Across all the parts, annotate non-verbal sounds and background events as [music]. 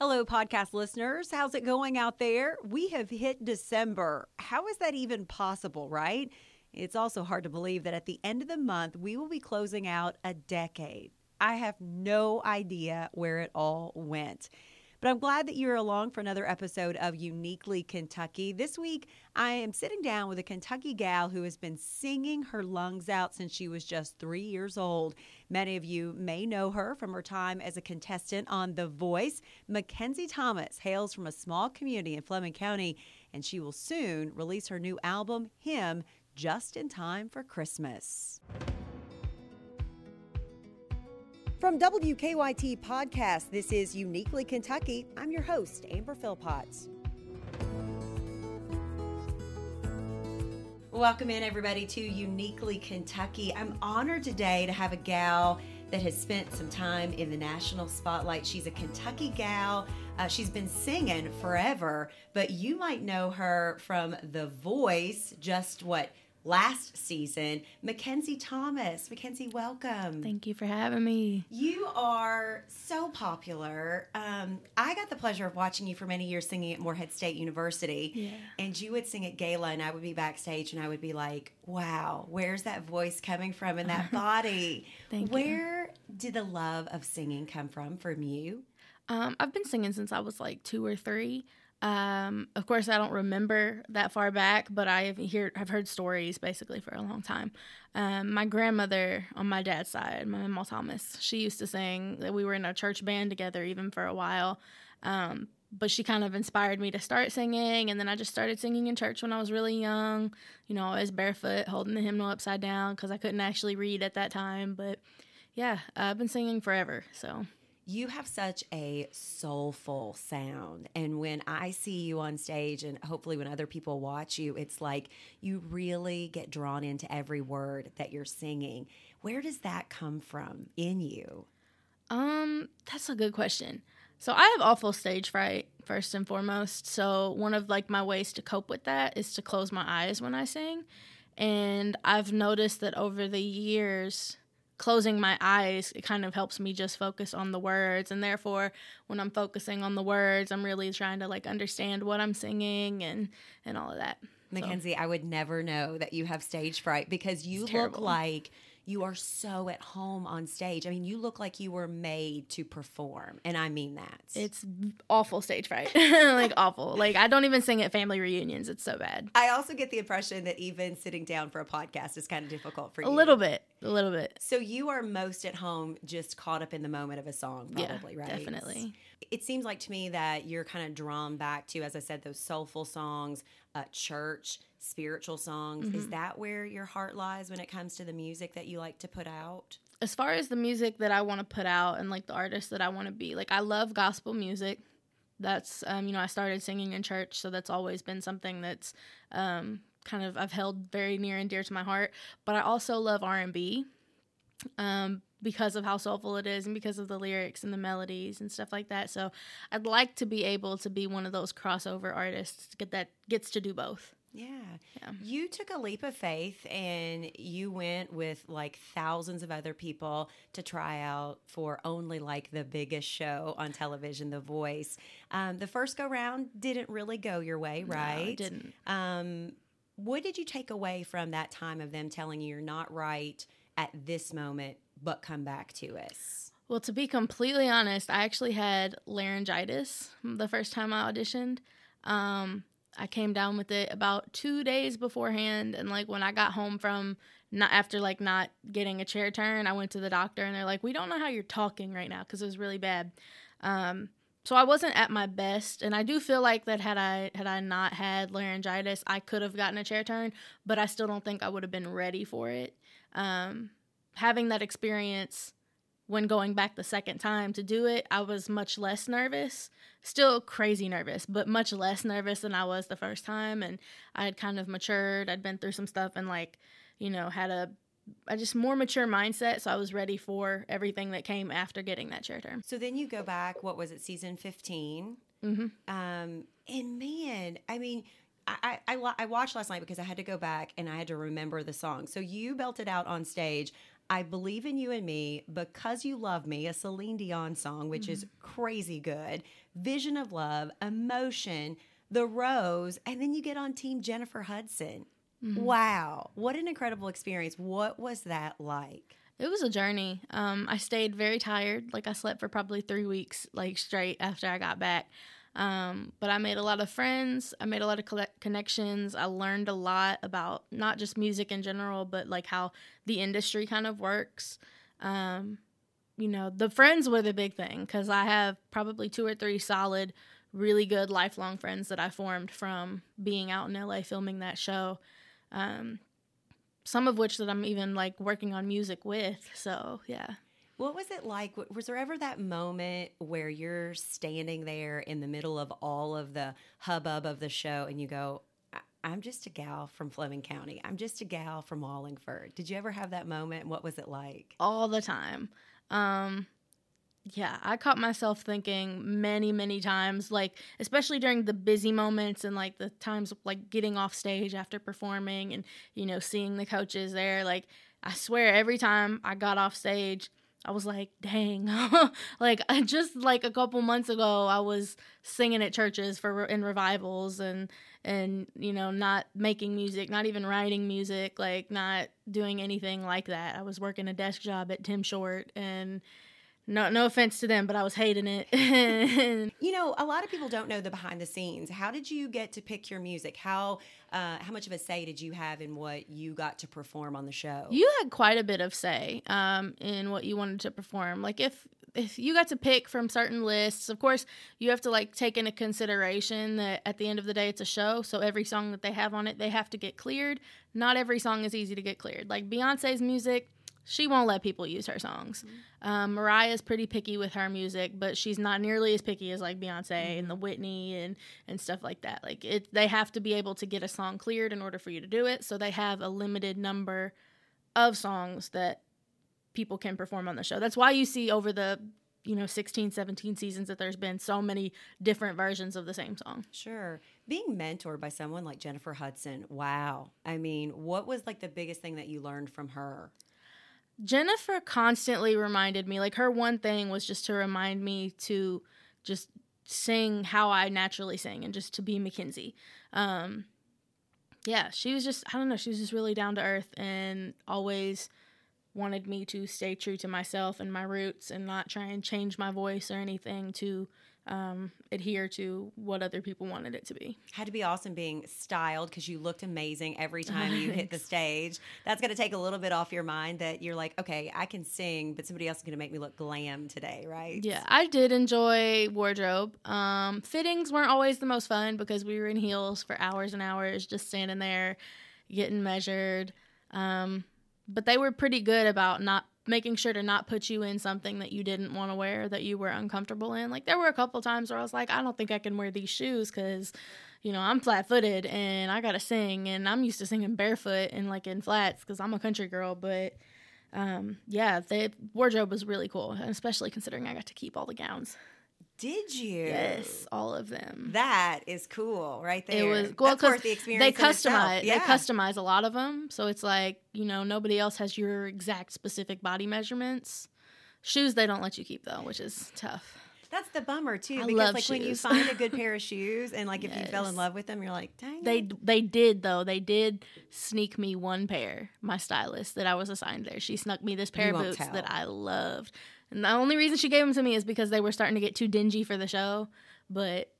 Hello, podcast listeners. How's it going out there? We have hit December. How is that even possible, right? It's also hard to believe that at the end of the month, we will be closing out a decade. I have no idea where it all went. But I'm glad that you're along for another episode of Uniquely Kentucky. This week, I am sitting down with a Kentucky gal who has been singing her lungs out since she was just three years old. Many of you may know her from her time as a contestant on The Voice. Mackenzie Thomas hails from a small community in Fleming County, and she will soon release her new album, Hymn, just in time for Christmas. From WKYT Podcast, this is Uniquely Kentucky. I'm your host, Amber Philpotts. Welcome in, everybody, to Uniquely Kentucky. I'm honored today to have a gal that has spent some time in the national spotlight. She's a Kentucky gal. Uh, she's been singing forever, but you might know her from The Voice, just what, last season. Mackenzie Thomas. Mackenzie, welcome. Thank you for having me. You are so popular. Um, I got the pleasure of watching you for many years singing at Morehead State University. Yeah. And you would sing at gala, and I would be backstage, and I would be like, wow, where's that voice coming from and that [laughs] body? Thank you. Where did the love of singing come from from you? Um, I've been singing since I was like two or three. Um, of course, I don't remember that far back, but I have hear have heard stories basically for a long time. Um, my grandmother on my dad's side, my mom Thomas, she used to sing. That we were in a church band together even for a while. Um, but she kind of inspired me to start singing, and then I just started singing in church when I was really young. You know, I was barefoot, holding the hymnal upside down because I couldn't actually read at that time. But yeah, I've been singing forever. So You have such a soulful sound. And when I see you on stage, and hopefully when other people watch you, it's like you really get drawn into every word that you're singing. Where does that come from in you? Um, that's a good question. So I have awful stage fright first and foremost. So one of like my ways to cope with that is to close my eyes when I sing. And I've noticed that over the years, closing my eyes it kind of helps me just focus on the words and therefore when I'm focusing on the words, I'm really trying to like understand what I'm singing and and all of that. So, Mackenzie, I would never know that you have stage fright because you look like you are so at home on stage. I mean, you look like you were made to perform, and I mean that. it's awful stage fright. [laughs] like awful. Like I don't even sing at family reunions. It's so bad. I also get the impression that even sitting down for a podcast is kind of difficult for you. A little bit. A little bit. So you are most at home, just caught up in the moment of a song, probably, yeah, right? Definitely. It seems like to me that you're kind of drawn back to, as I said, those soulful songs, uh, church, spiritual songs. Mm-hmm. Is that where your heart lies when it comes to the music that you like to put out? As far as the music that I want to put out and like the artist that I want to be, like I love gospel music. That's um, you know, I started singing in church, so that's always been something that's um kind of I've held very near and dear to my heart. But I also love R and B. Um, because of how soulful it is and because of the lyrics and the melodies and stuff like that. So I'd like to be able to be one of those crossover artists get that gets to do both. Yeah. Yeah. You took a leap of faith and you went with like thousands of other people to try out for only like the biggest show on television, The Voice. Um, the first go round didn't really go your way, No, right? it didn't. Um, what did you take away from that time of them telling you you're not right at this moment, but come back to us? Well, to be completely honest, I actually had laryngitis the first time I auditioned. Um, I came down with it about two days beforehand, and like when I got home from not after like not getting a chair turn, I went to the doctor, and they're like, "We don't know how you're talking right now because it was really bad." Um, so I wasn't at my best, and I do feel like that had I had I not had laryngitis, I could have gotten a chair turn, but I still don't think I would have been ready for it. Um, having that experience when going back the second time to do it, I was much less nervous. Still crazy nervous, but much less nervous than I was the first time. And I had kind of matured. I'd been through some stuff and, like, you know, had a, a just more mature mindset. So I was ready for everything that came after getting that chair term. So then you go back, what was it, season 15? Mm-hmm. Um, and man, I mean, I, I, I, I watched last night because I had to go back and I had to remember the song. So you belted out on stage. I Believe in You and Me, Because You Love Me, a Celine Dion song, which mm-hmm. is crazy good, Vision of Love, Emotion, The Rose, and then you get on Team Jennifer Hudson. Mm-hmm. Wow. What an incredible experience. What was that like? It was a journey. Um, I stayed very tired. Like I slept for probably three weeks, like straight after I got back. Um, but I made a lot of friends. I made a lot of connections. I learned a lot about not just music in general, but like how the industry kind of works. Um, you know, the friends were the big thing because I have probably two or three solid, really good lifelong friends that I formed from being out in LA filming that show. Um, some of which that I'm even like working on music with. So yeah. What was it like? Was there ever that moment where you're standing there in the middle of all of the hubbub of the show and you go, I'm just a gal from Fleming County. I'm just a gal from Wallingford. Did you ever have that moment? What was it like? All the time. Um, yeah, I caught myself thinking many, many times, like, especially during the busy moments and like the times like getting off stage after performing and, you know, seeing the coaches there. Like, I swear every time I got off stage, I was like, dang. [laughs] like just like a couple months ago, I was singing at churches for in revivals and and you know, not making music, not even writing music, like not doing anything like that. I was working a desk job at Tim Short and no no offense to them but i was hating it. [laughs] You know a lot of people don't know the behind the scenes. How did you get to pick your music? How uh, how much of a say did you have in what you got to perform on the show? You had quite a bit of say um, in what you wanted to perform. Like if if you got to pick from certain lists of course you have to like take into consideration that at the end of the day it's a show so every song that they have on it they have to get cleared. Not every song is easy to get cleared. Like beyonce's music she won't let people use her songs. Mm-hmm. Um, Mariah's pretty picky with her music, but she's not nearly as picky as like Beyonce mm-hmm. and the Whitney and and stuff like that. Like it, they have to be able to get a song cleared in order for you to do it. So they have a limited number of songs that people can perform on the show. That's why you see over the you know 16 17 seasons that there's been so many different versions of the same song sure being mentored by someone like jennifer hudson wow i mean what was like the biggest thing that you learned from her Jennifer constantly reminded me, like her one thing was just to remind me to just sing how I naturally sing and just to be Mackenzie. Um, yeah, she was just, I don't know, she was just really down to earth and always wanted me to stay true to myself and my roots and not try and change my voice or anything to um, adhere to what other people wanted it to be. Had to be awesome being styled because you looked amazing every [laughs] time you hit the stage. That's going to take a little bit off your mind that you're like, okay, I can sing, but somebody else is going to make me look glam today, right? Yeah, I did enjoy wardrobe. Um, fittings weren't always the most fun because we were in heels for hours and hours, just standing there, getting measured. Um, but they were pretty good about not making sure to not put you in something that you didn't want to wear that you were uncomfortable in. Like there were a couple times where I was like, I don't think I can wear these shoes because, you know, I'm flat footed and I gotta sing and I'm used to singing barefoot and like in flats because I'm a country girl. But um, yeah, the wardrobe was really cool, especially considering I got to keep all the gowns. Did you? Yes, all of them. That is cool, right there. It was well because the they customize. Yeah. They customize a lot of them, so it's like you know nobody else has your exact specific body measurements. Shoes they don't let you keep though, which is tough. That's the bummer too, I because like shoes. when you find a [laughs] good pair of shoes and like if yes. you fell in love with them, you're like, dang. They it. they did though. They did sneak me one pair. My stylist that I was assigned there, she snuck me this pair you of boots that I loved. And the only reason she gave them to me is because they were starting to get too dingy for the show, but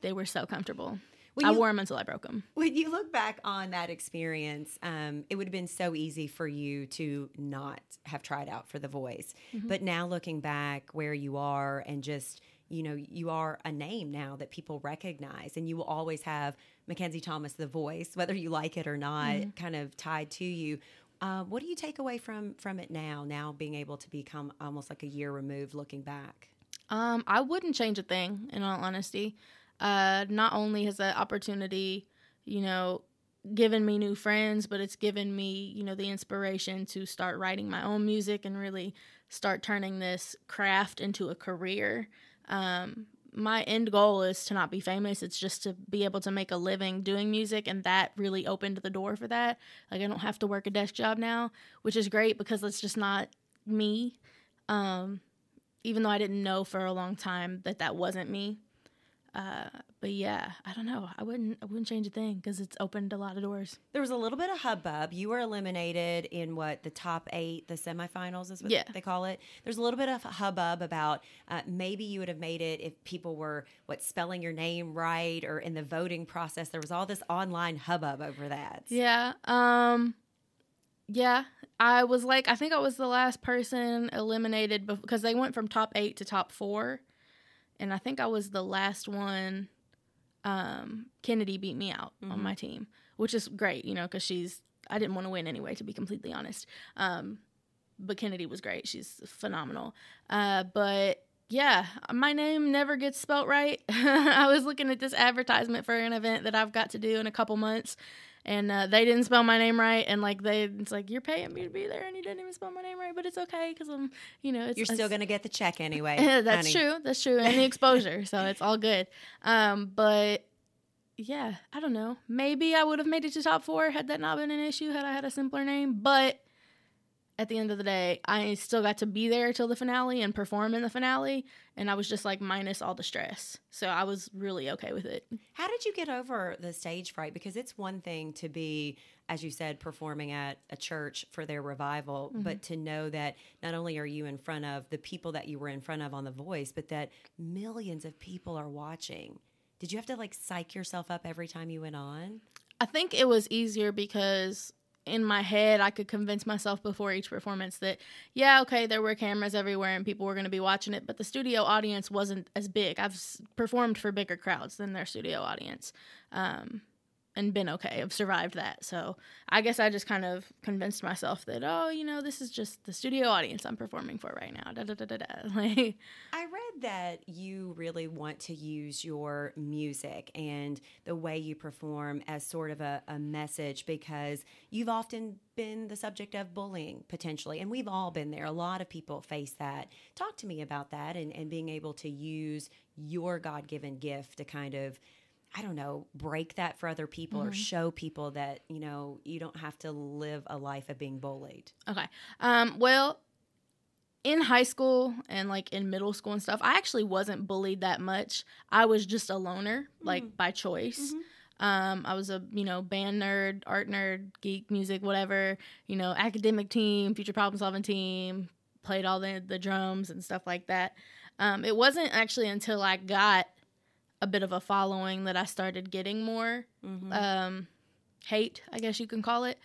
they were so comfortable. When I you, wore them until I broke them. When you look back on that experience, um, it would have been so easy for you to not have tried out for The Voice. Mm-hmm. But now looking back where you are and just, you know, you are a name now that people recognize, and you will always have Mackenzie Thomas, The Voice, whether you like it or not, mm-hmm. kind of tied to you. Uh, what do you take away from from it now? Now being able to become almost like a year removed, looking back. Um, I wouldn't change a thing. In all honesty, uh, not only has that opportunity, you know, given me new friends, but it's given me, you know, the inspiration to start writing my own music and really start turning this craft into a career. Um, my end goal is to not be famous. It's just to be able to make a living doing music, and that really opened the door for that. Like I don't have to work a desk job now, which is great because it's just not me. Um, even though I didn't know for a long time that that wasn't me. Uh, but yeah, I don't know. I wouldn't. I wouldn't change a thing because it's opened a lot of doors. There was a little bit of hubbub. You were eliminated in what the top eight, the semifinals is what Yeah. they call it. There's a little bit of hubbub about uh, maybe you would have made it if people were what spelling your name right or in the voting process. There was all this online hubbub over that. Yeah. Um. Yeah, I was like, I think I was the last person eliminated because they went from top eight to top four, and I think I was the last one. Um, Kennedy beat me out on Mhm. my team, which is great, you know, because she's. I didn't want to win anyway, to be completely honest. Um, but Kennedy was great. She's phenomenal. Uh, but yeah, my name never gets spelt right. [laughs] I was looking at this advertisement for an event that I've got to do in a couple months, and uh, they didn't spell my name right. And like they, it's like you're paying me to be there, and you didn't even spell my name right, but it's okay because I'm, you know, it's You're still to get the check anyway. [laughs] that's honey. true. That's true. And the exposure. so it's all good. Um, but yeah, I don't know. Maybe I would have made it to top four had that not been an issue, had I had a simpler name. But at the end of the day, I still got to be there till the finale and perform in the finale. And I was just like minus all the stress. So I was really okay with it. How did you get over the stage fright? Because it's one thing to be, as you said, performing at a church for their revival, Mm-hmm. but to know that not only are you in front of the people that you were in front of on The Voice, but that millions of people are watching. Did you have to like psych yourself up every time you went on? I think it was easier because in my head I could convince myself before each performance that yeah, okay, there were cameras everywhere and people were going to be watching it, but the studio audience wasn't as big. I've performed for bigger crowds than their studio audience. Um and been okay. I've survived that. So, I guess I just kind of convinced myself that oh, you know, this is just the studio audience I'm performing for right now. Da da da da da. [laughs] Like I read that you really want to use your music and the way you perform as sort of a, a message because you've often been the subject of bullying potentially, and we've all been there. A lot of people face that. Talk to me about that and, and being able to use your God given gift to kind of. I don't know, break that for other people or show people that, you know, you don't have to live a life of being bullied. Okay. Um, well, in high school and like in middle school and stuff, I actually wasn't bullied that much. I was just a loner, like by choice. Um, I was a you know band nerd, art nerd, geek, music, whatever. You know, academic team, future problem solving team. Played all the the drums and stuff like that. Um, it wasn't actually until I got a bit of a following that I started getting more um, hate, I guess you can call it.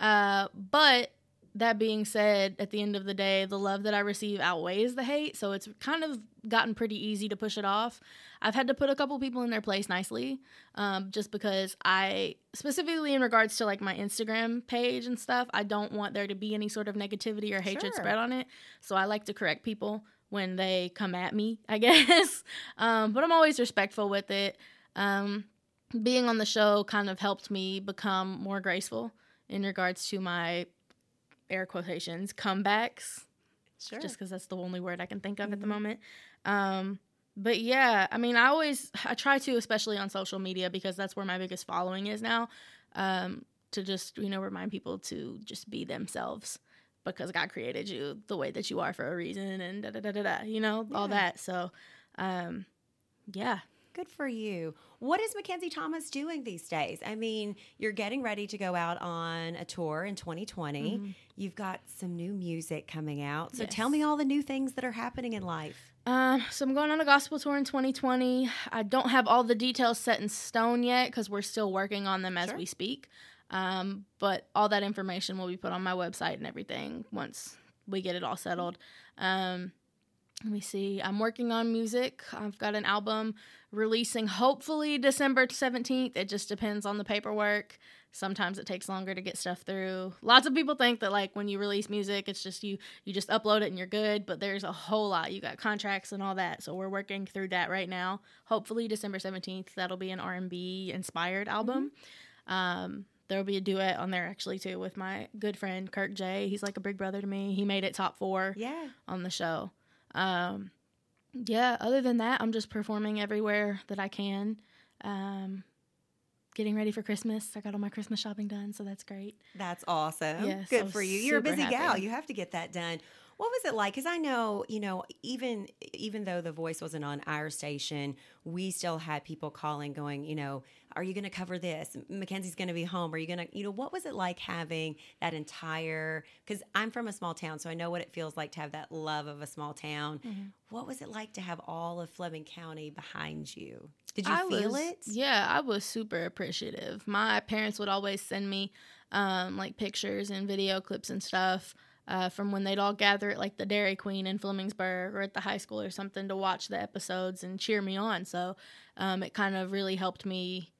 Uh, but that being said, at the end of the day, the love that I receive outweighs the hate, so it's kind of gotten pretty easy to push it off. I've had to put a couple people in their place nicely, um, just because I, specifically in regards to like my Instagram page and stuff, I don't want there to be any sort of negativity or hatred Sure. spread on it. So I like to correct people when they come at me, I [laughs] guess. um, but I'm always respectful with it. Um, being on the show kind of helped me become more graceful in regards to my air quotations comebacks Sure. just because that's the only word i can think of at the moment um, but yeah i mean i always i try to especially on social media because that's where my biggest following is now um, to just you know remind people to just be themselves because god created you the way that you are for a reason and da da da da, da you know all that so um, yeah Good for you. What is Mackenzie Thomas doing these days? I mean, you're getting ready to go out on a tour in 2020. You've got some new music coming out. So tell me all the new things that are happening in life. Um, so I'm going on a gospel tour in 2020. I don't have all the details set in stone yet because we're still working on them as Sure. we speak. Um, but all that information will be put on my website and everything once we get it all settled. Um, let me see. I'm working on music. I've got an album releasing hopefully December 17th. It just depends on the paperwork. Sometimes it takes longer to get stuff through. Lots of people think that like when you release music, it's just you you just upload it and you're good, but there's a whole lot. You got contracts and all that. So we're working through that right now. Hopefully December 17th, that'll be an R&B inspired album. Um There'll be a duet on there actually too with my good friend Kirk Jay. He's like a big brother to me. He made it top four Yeah. on the show. Um, yeah, other than that, I'm just performing everywhere that I can. Um, getting ready for Christmas. I got all my Christmas shopping done, so that's great. That's awesome. Yeah, Good for you. You're a busy happy. gal. You have to get that done. What was it like? Because I know, you know, even even though the voice wasn't on our station, we still had people calling, going, you know, are you going to cover this? Mackenzie's going to be home. Are you going to, you know, what was it like having that entire? Because I'm from a small town, so I know what it feels like to have that love of a small town. Mm-hmm. What was it like to have all of Fleming County behind you? Did you I feel was- it? Yeah, I was super appreciative. My parents would always send me um, like pictures and video clips and stuff uh, from when they'd all gather at like the Dairy Queen in Flemingsburg or at the high school or something to watch the episodes and cheer me on. So um, it kind of really helped me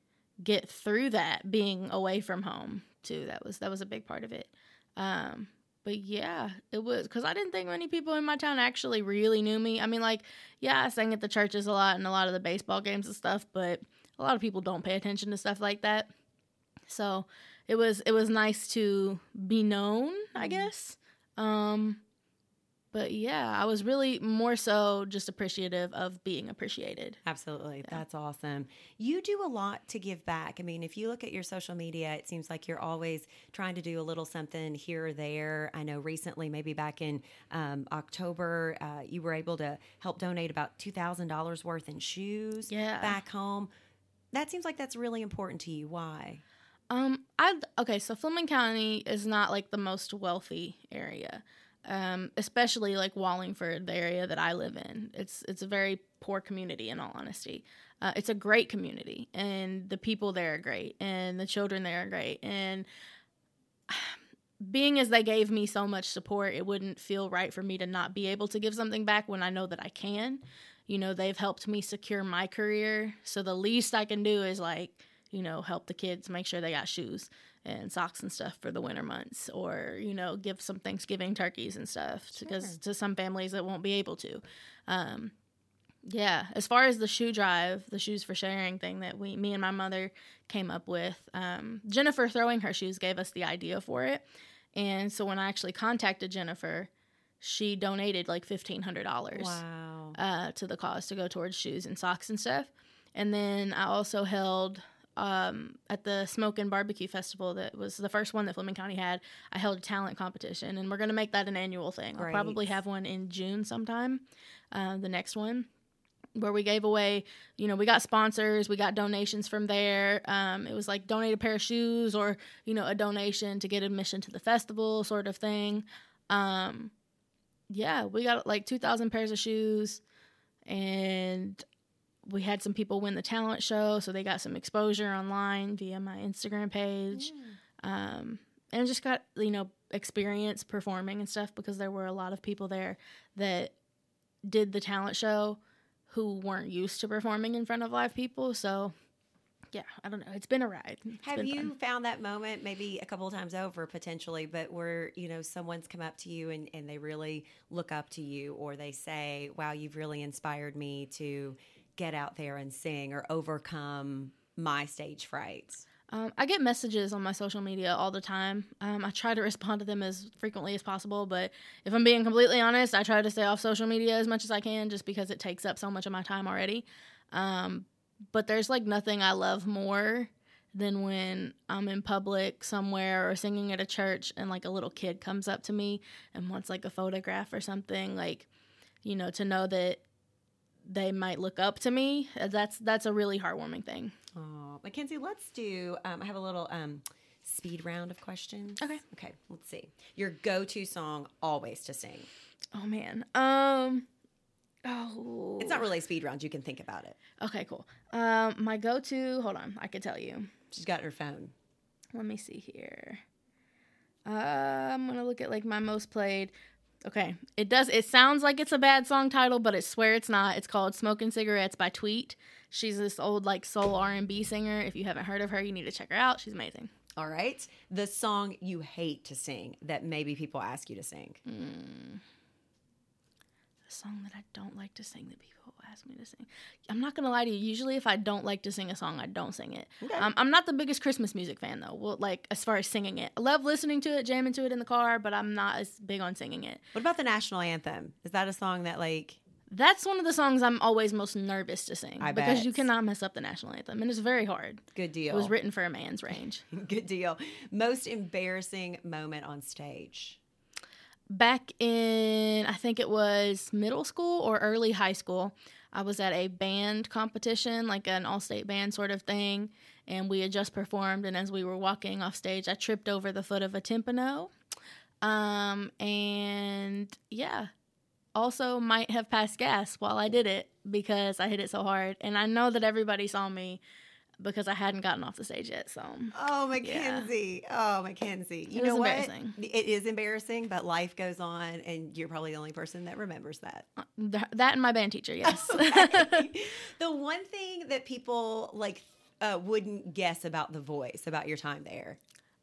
get through that being away from home too. That was that was a big part of it. Um, but yeah, it was because I didn't think many people in my town actually really knew me. I mean, like, yeah, I sang at the churches a lot and a lot of the baseball games and stuff, but a lot of people don't pay attention to stuff like that. So it was it was nice to be known, I guess. Um, but yeah, I was really more so just appreciative of being appreciated. Absolutely. That's awesome. You do a lot to give back. I mean, if you look at your social media, it seems like you're always trying to do a little something here or there. I know recently, maybe back in um, October, uh, you were able to help donate about $2,000 worth in shoes Yeah. back home. That seems like that's really important to you. Why? Um, I okay. So Fleming County is not like the most wealthy area, um, especially like Wallingford, the area that I live in. It's it's a very poor community. In all honesty, uh, it's a great community, and the people there are great, and the children there are great, and [sighs] being as they gave me so much support, it wouldn't feel right for me to not be able to give something back when I know that I can. You know, they've helped me secure my career, so the least I can do is like you know, help the kids make sure they got shoes and socks and stuff for the winter months, or you know, give some Thanksgiving turkeys and stuff because to some families it won't be able to. Um, yeah, as far as the shoe drive, the shoes for sharing thing that we, me and my mother came up with, um, Jennifer throwing her shoes gave us the idea for it, and so when I actually contacted Jennifer, she donated like fifteen hundred dollars Wow. uh, to the cause to go towards shoes and socks and stuff. And then I also held um, at the Smoke and Barbecue Festival that was the first one that Fleming County had. I held a talent competition, and we're going to make that an annual thing. I'll probably have one in June sometime, uh, the next one. Where we gave away, you know, we got sponsors, we got donations from there. Um, it was like donate a pair of shoes or, you know, a donation to get admission to the festival, sort of thing. Um, yeah, we got like 2,000 pairs of shoes and we had some people win the talent show, so they got some exposure online via my Instagram page. Um, and just got, you know, experience performing and stuff because there were a lot of people there that did the talent show who weren't used to performing in front of live people. So, yeah, I don't know. It's been a ride. It's Have you fun. found that moment maybe a couple of times over potentially, but where, you know, someone's come up to you and, and they really look up to you or they say, wow, you've really inspired me to get out there and sing or overcome my stage frights? Um, I get messages on my social media all the time. Um, I try to [laughs] respond to them as frequently as possible, but if I'm being completely honest, I try to stay off social media as much as I can just because it takes up so much of my time already. Um, but there's like nothing I love more than when I'm in public somewhere or singing at a church and like a little kid comes up to me and wants like a photograph or something. Like, you know, to know that they might look up to me. uh, That's that's a really heartwarming thing. Oh, Mackenzie, let's do. Um, I have a little um, speed round of questions. Okay. Okay. Let's see. Your go-to song always to sing. Oh man. Um. Oh. It's not really a speed round. You can think about it. Okay. Cool. Um. My go-to. Hold on. I could tell you. She's got her phone. Let me see here. Uh, I'm gonna look at like my most played. Okay. It does. It sounds like it's a bad song title, but I swear it's not. It's called "Smoking Cigarettes" by Tweet. She's this old like soul R&B singer. If you haven't heard of her, you need to check her out. She's amazing. All right. The song you hate to sing that maybe people ask you to sing. Hmm. A song that I don't like to sing that people ask me to sing. I'm not gonna lie to you. Usually, if I don't like to sing a song, I don't sing it. Okay. Um, I'm not the biggest Christmas music fan though. Well, like as far as singing it, I love listening to it, jamming to it in the car, but I'm not as big on singing it. What about the national anthem? Is that a song that like That's one of the songs I'm always most nervous to sing I because bet. you cannot mess up the national anthem, and it's very hard. Good deal. It was written for a man's range. [laughs] Good deal. Most embarrassing moment on stage. Back in I think it was middle school or early high school. I was at a band competition, like an all-state band sort of thing, and we had just performed. And as we were walking off stage, I tripped over the foot of a timpano, um, and yeah, also might have passed gas while I did it because I hit it so hard. And I know that everybody saw me because I hadn't gotten off the stage yet. So Oh, Mackenzie. Oh, Mackenzie. You It know what? embarrassing. It is embarrassing, but life goes on, and you're probably the only person that remembers that. uh, th- that and my band teacher, [laughs] yes. Okay. the one thing that people like uh, wouldn't guess about the voice, about your time there.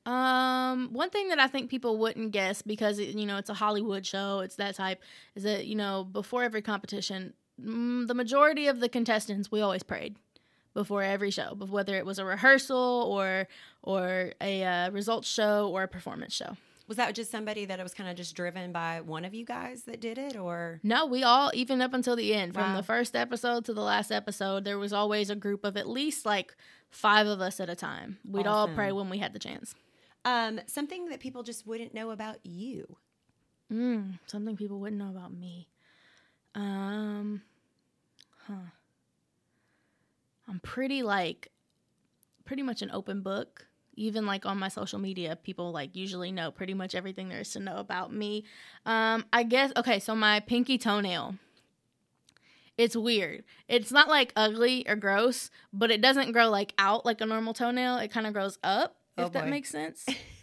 Um, one thing that I think people wouldn't guess because it, you know it's a Hollywood show, it's that type, is that you know before every competition, mm, the majority of the contestants we always prayed before every show, but whether it was a rehearsal or or a uh, results show or a performance show. Was that just somebody that it was kind of just driven by one of you guys that did it, or No, we all even up until the end, from the first episode to the last episode, there was always a group of at least like five of us at a time. We'd all pray when we had the chance. um, something that people just wouldn't know about you? Mm, something people wouldn't know about me. Um, huh. I'm pretty like, pretty much an open book. Even like on my social media, people like usually know pretty much everything there is to know about me. Um, I guess okay. So my pinky toenail. It's weird. It's not like ugly or gross, but it doesn't grow like out like a normal toenail. It kind of grows up. oh If Oh, that makes sense. [laughs]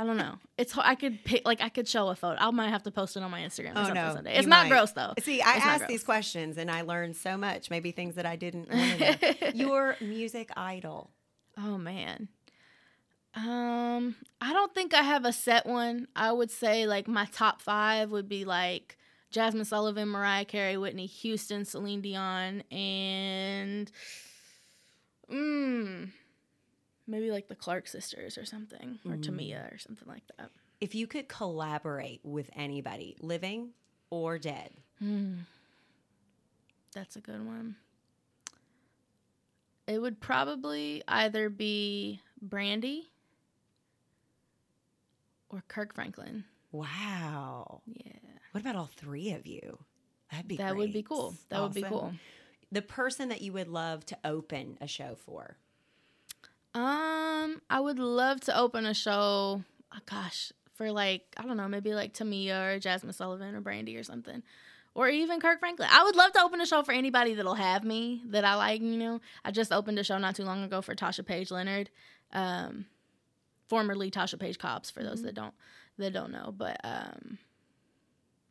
I don't know. It's I could pick like I could show a photo. I might have to post it on my Instagram or Oh, no, you It's not might. gross though. See, I It's asked these questions and I learned so much. Maybe things that I didn't [laughs] know. Your music idol. Oh man. Um, I don't think I have a set one. I would say like my top five would be like Jazmine Sullivan, Mariah Carey, Whitney Houston, Celine Dion, and mm, maybe like the Clark sisters or something, or Mm. Tamia or something like that. If you could collaborate with anybody, living or dead, Hmm. That's a good one. It would probably either be Brandy or Kirk Franklin. wow. Yeah. What about all three of you? That'd be that would be cool. That would be cool. The person that you would love to open a show for. Um, I would love to open a show. oh, gosh, for like I don't know, maybe like Tamia or Jazmine Sullivan or Brandy or something, or even Kirk Franklin. I would love to open a show for anybody that'll have me that I like. You know, I just opened a show not too long ago for Tasha Page Leonard, um, formerly Tasha Page Cobbs. For those that don't that don't know, but um,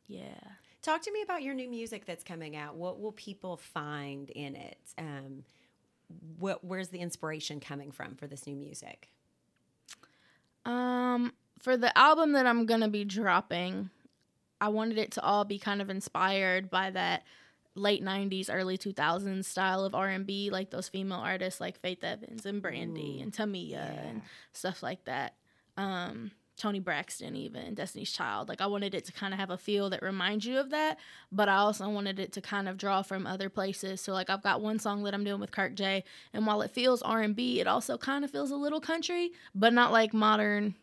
yeah. Talk to me about your new music that's coming out. What will people find in it? Um, what, where's the inspiration coming from for this new music? Um, for the album that I'm gonna be dropping, I wanted it to all be kind of inspired by that late '90s, early 2000s style of R&B, like those female artists like Faith Evans and Brandy Ooh, and Tamia yeah. and stuff like that. Um, Toni Braxton, even Destiny's Child. Like I wanted it to kind of have a feel that reminds you of that, but I also wanted it to kind of draw from other places. So like I've got one song that I'm doing with Kirk Jay, and while it feels R&B, it also kind of feels a little country, but not like modern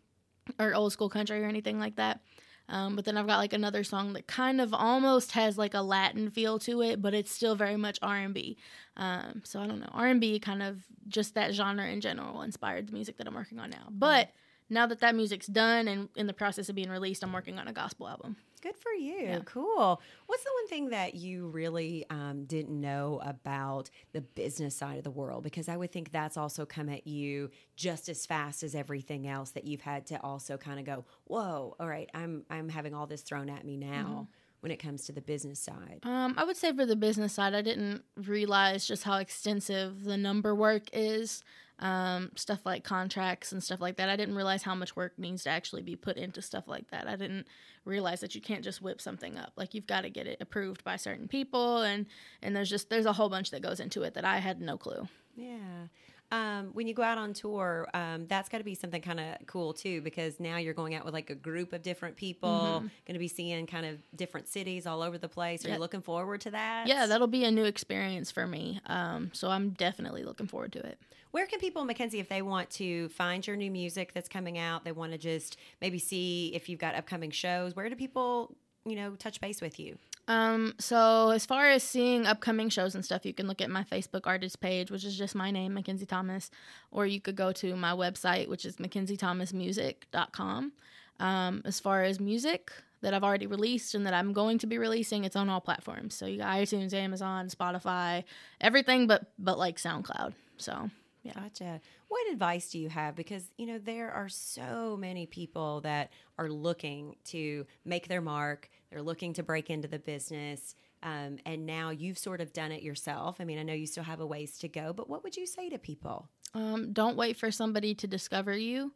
or old school country or anything like that. Um, but then I've got like another song that kind of almost has like a Latin feel to it, but it's still very much R and B. Um, so I don't know, R and B kind of just that genre in general inspired the music that I'm working on now. But now that that music's done and in the process of being released, I'm working on a gospel album. Good for you. Yeah. Cool. What's the one thing that you really um, didn't know about the business side of the world? Because I would think that's also come at you just as fast as everything else that you've had to also kind of go, whoa, all right, I'm I'm having all this thrown at me now when it comes to the business side. Um, I would say for the business side, I didn't realize just how extensive the number work is. Um, stuff like contracts and stuff like that. I didn't realize how much work needs to actually be put into stuff like that. I didn't realize that you can't just whip something up. Like you've got to get it approved by certain people, and and there's just there's a whole bunch that goes into it that I had no clue. Yeah. Um, when you go out on tour, um, that's got to be something kind of cool too, because now you're going out with like a group of different people, Mm-hmm. going to be seeing kind of different cities all over the place. Are Yeah. you looking forward to that? Yeah, that'll be a new experience for me. Um, so I'm definitely looking forward to it. Where can people, Mackenzie, if they want to find your new music that's coming out, they want to just maybe see if you've got upcoming shows, where do people, you know, touch base with you? Um, so as far as seeing upcoming shows and stuff, you can look at my Facebook artist page, which is just my name, Mackenzie Thomas, or you could go to my website, which is mackenziethomasmusic.com. Um, as far as music that I've already released and that I'm going to be releasing, it's on all platforms. So you got iTunes, Amazon, Spotify, everything but but like SoundCloud. So yeah. Gotcha. What advice do you have? Because, you know, there are so many people that are looking to make their mark, they're looking to break into the business. Um, and now you've sort of done it yourself. I mean, I know you still have a ways to go, but what would you say to people? Um, don't wait for somebody to discover you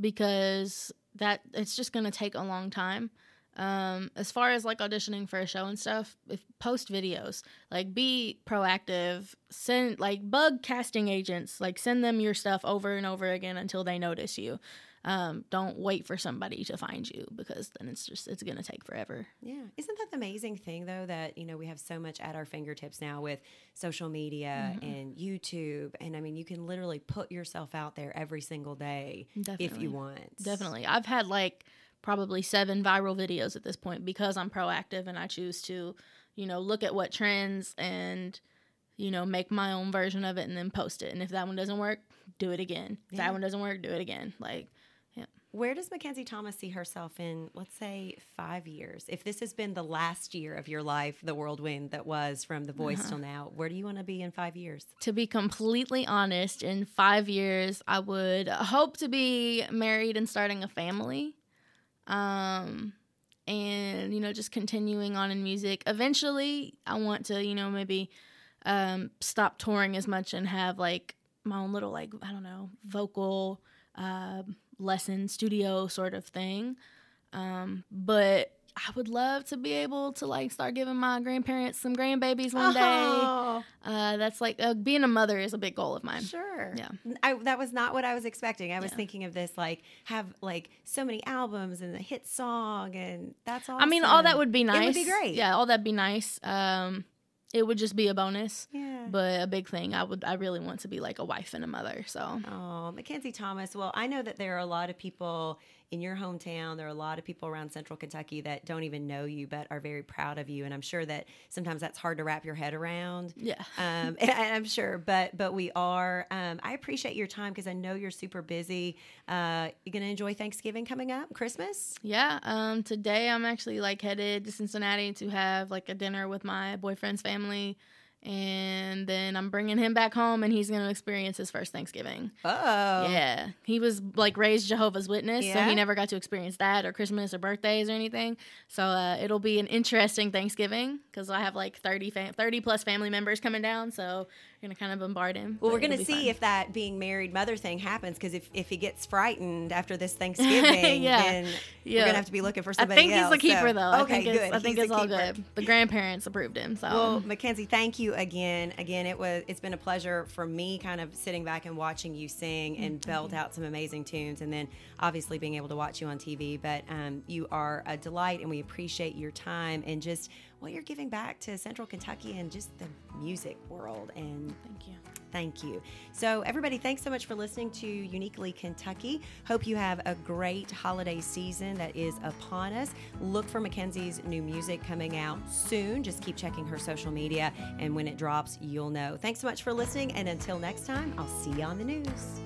because that it's just going to take a long time. Um, as far as like auditioning for a show and stuff, if post videos, like be proactive, send like bug casting agents, like send them your stuff over and over again until they notice you. Um, don't wait for somebody to find you because then it's just it's gonna take forever. Yeah. Isn't that the amazing thing, though, that, you know, we have so much at our fingertips now with social media and YouTube. And I mean, you can literally put yourself out there every single day if you want. Definitely. I've had like probably seven viral videos at this point because I'm proactive and I choose to, you know, look at what trends and, you know, make my own version of it and then post it. And if that one doesn't work, do it again. If Yeah. that one doesn't work, do it again. Like, Where does Mackenzie Thomas see herself in, let's say, five years? If this has been the last year of your life, the whirlwind that was from The Voice Uh-huh. till now, where do you want to be in five years? to be completely honest, in five years, I would hope to be married and starting a family. Um, and, you know, just continuing on in music. Eventually, I want to, you know, maybe um, stop touring as much and have like my own little, like, I don't know, vocal uh, lesson studio sort of thing. Um, but I would love to be able to like start giving my grandparents some grandbabies one day. Oh, Uh, that's like uh, being a mother is a big goal of mine. sure. Yeah. I, that was not what I was expecting. I was Yeah. thinking of this like have like so many albums and a hit song, and that's all. I mean, all that would be nice. It would be great. Yeah, all that'd be nice. Um, it would just be a bonus, Yeah. but a big thing. I would. I really want to be like a wife and a mother. So Oh, Mackenzie Thomas. Well, I know that there are a lot of people in your hometown. There are a lot of people around Central Kentucky that don't even know you, but are very proud of you. And I'm sure that sometimes that's hard to wrap your head around. yeah. [laughs] Um, [laughs] and I'm sure, but but we are. Um, I appreciate your time because I know you're super busy. Uh, you gonna enjoy Thanksgiving coming up, Christmas? Yeah, um, today I'm actually like headed to Cincinnati to have like a dinner with my boyfriend's family, and then I'm bringing him back home, and he's gonna experience his first Thanksgiving. Oh, Yeah, he was like raised Jehovah's Witness, so he never got to experience that or Christmas or birthdays or anything. So uh, it'll be an interesting Thanksgiving because I have like 30, fam- 30 plus family members coming down, so we're gonna kind of bombard him. Well, we're gonna see fun. if that being married mother thing happens because if, if he gets frightened after this [laughs] Thanksgiving, Yeah. then we're going to have to be looking for somebody. Else. I think he's the keeper so- though. Okay, I think it's, good. I think He's it's all keeper. good. The grandparents approved him, so Well, Mackenzie, thank you again. Again, it was it's been a pleasure for me kind of sitting back and watching you sing and belt out some amazing tunes and then obviously being able to watch you on TV, but um, you are a delight and we appreciate your time and just what you're giving back to Central Kentucky and just the music world and thank you. Thank you. So, everybody, thanks so much for listening to Uniquely Kentucky. Hope you have a great holiday season that is upon us. Look for Mackenzie's new music coming out soon. Just keep checking her social media, and when it drops, you'll know. Thanks so much for listening, and until next time, I'll see you on the news.